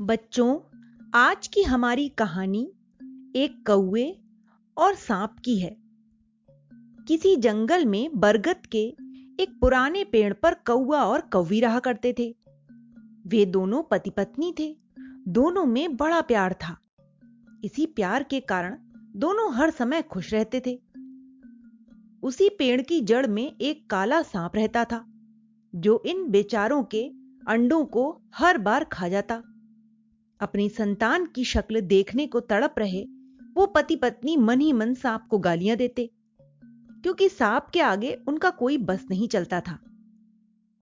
बच्चों, आज की हमारी कहानी एक कौए और सांप की है। किसी जंगल में बरगद के एक पुराने पेड़ पर कौआ और कौवी रहा करते थे। वे दोनों पति पत्नी थे, दोनों में बड़ा प्यार था। इसी प्यार के कारण दोनों हर समय खुश रहते थे। उसी पेड़ की जड़ में एक काला सांप रहता था, जो इन बेचारों के अंडों को हर बार खा जाता। अपनी संतान की शक्ल देखने को तड़प रहे, वो पति पत्नी मन ही मन सांप को गालियाँ देते, क्योंकि सांप के आगे उनका कोई बस नहीं चलता था।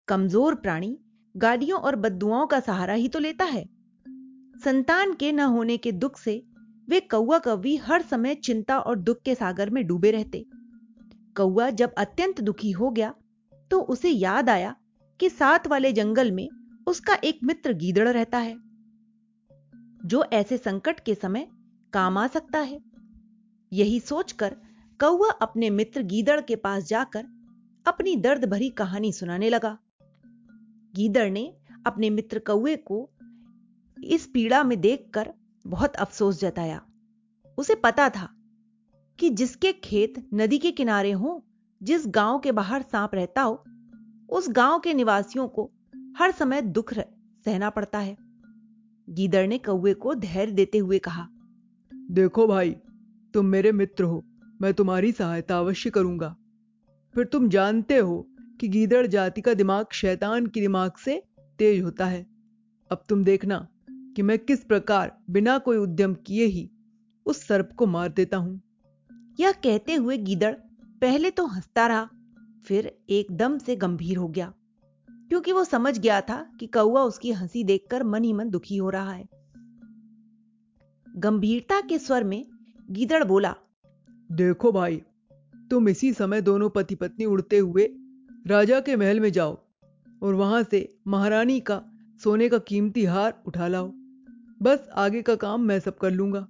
कमज़ोर प्राणी गालियों और बदुआओं का सहारा ही तो लेता है। संतान के न होने के दुख से वे कौआ कौवी हर समय चिंता और दुख के सागर में डूबे रहते। कौआ जब अत्यंत दुखी हो गया तो उसे याद आया कि साथ वाले जंगल में उसका एक मित्र गीदड़ रहता है। जो ऐसे संकट के समय काम आ सकता है। यही सोचकर कौआ अपने मित्र गीदड़ के पास जाकर अपनी दर्द भरी कहानी सुनाने लगा। गीदड़ ने अपने मित्र कौए को इस पीड़ा में देखकर बहुत अफसोस जताया। उसे पता था कि जिसके खेत नदी के किनारे हो, जिस गाँव के बाहर सांप रहता हो, उस गाँव के निवासियों को हर समय दुख सहना पड़ता है। गीदड़ ने कौए को धैर्य देते हुए कहा देखो भाई तुम मेरे मित्र हो मैं तुम्हारी सहायता अवश्य करूँगा। फिर तुम जानते हो कि गीदड़ जाति का दिमाग शैतान के दिमाग से तेज होता है। अब तुम देखना कि मैं किस प्रकार बिना कोई उद्यम किए ही उस सर्प को मार देता हूँ। यह कहते हुए गीदड़ पहले तो हंसता रहा फिर एकदम से गंभीर हो गया। क्योंकि वो समझ गया था कि कौआ उसकी हँसी देखकर मन ही मन दुखी हो रहा है। गंभीरता के स्वर में गीदड़ बोला देखो भाई तुम इसी समय दोनों पति पत्नी उड़ते हुए राजा के महल में जाओ और वहाँ से महारानी का सोने का कीमती हार उठा लाओ। बस आगे का काम मैं सब कर लूँगा।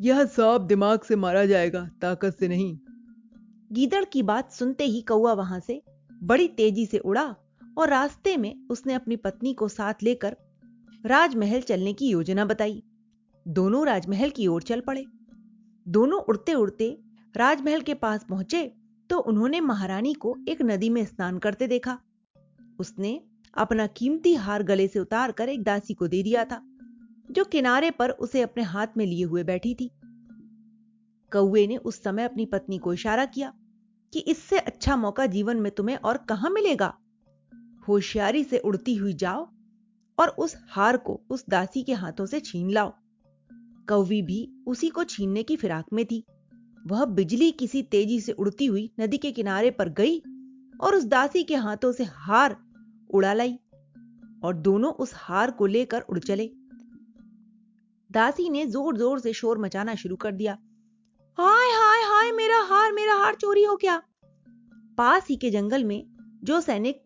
यह सांप दिमाग से मारा जाएगा ताकत से नहीं। गीदड़ की बात सुनते ही कौआ वहाँ से बड़ी तेज़ी से उड़ा और रास्ते में उसने अपनी पत्नी को साथ लेकर राजमहल चलने की योजना बताई। दोनों राजमहल की ओर चल पड़े। दोनों उड़ते उड़ते राजमहल के पास पहुँचे तो उन्होंने महारानी को एक नदी में स्नान करते देखा। उसने अपना कीमती हार गले से उतार कर एक दासी को दे दिया था, जो किनारे पर उसे अपने हाथ में लिए हुए बैठी थी। कौए ने उस समय अपनी पत्नी को इशारा किया कि इससे अच्छा मौका जीवन में तुम्हें और कहाँ मिलेगा? होशियारी से उड़ती हुई जाओ और उस हार को उस दासी के हाथों से छीन लाओ। कौवी भी उसी को छीनने की फिराक में थी। वह बिजली किसी तेज़ी से उड़ती हुई नदी के किनारे पर गई और उस दासी के हाथों से हार उड़ा लाई और दोनों उस हार को लेकर उड़ चले। दासी ने ज़ोर ज़ोर से शोर मचाना शुरू कर दिया। हाय हाय हाय, मेरा हार मेरा हार चोरी हो गया। पास ही के जंगल में जो सैनिक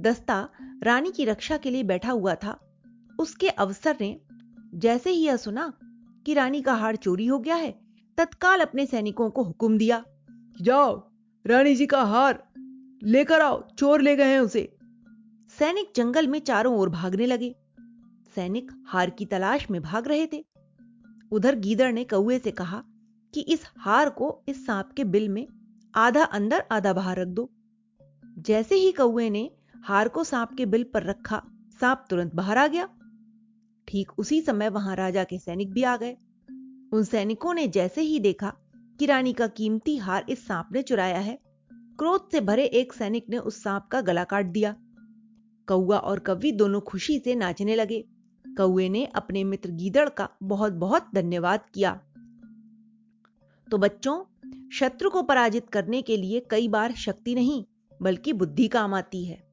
दस्ता रानी की रक्षा के लिए बैठा हुआ था। उसके अवसर ने जैसे ही यह सुना कि रानी का हार चोरी हो गया है तत्काल अपने सैनिकों को हुक्म दिया। जाओ रानी जी का हार लेकर आओ चोर ले गए हैं उसे। सैनिक जंगल में चारों ओर भागने लगे। सैनिक हार की तलाश में भाग रहे थे। उधर गीदड़ ने कौए से कहा कि इस हार को इस सांप के बिल में आधा अंदर आधा बाहर रख दो। जैसे ही कौए ने हार को सांप के बिल पर रखा। सांप तुरंत बाहर आ गया। ठीक उसी समय वहाँ राजा के सैनिक भी आ गए। उन सैनिकों ने जैसे ही देखा कि रानी का कीमती हार इस सांप ने चुराया है, क्रोध से भरे एक सैनिक ने उस सांप का गला काट दिया। कौआ और कवि दोनों खुशी से नाचने लगे। कौए ने अपने मित्र गीदड़ का बहुत बहुत धन्यवाद किया। तो बच्चों, शत्रु को पराजित करने के लिए कई बार शक्ति नहीं, बल्कि बुद्धि काम आती है।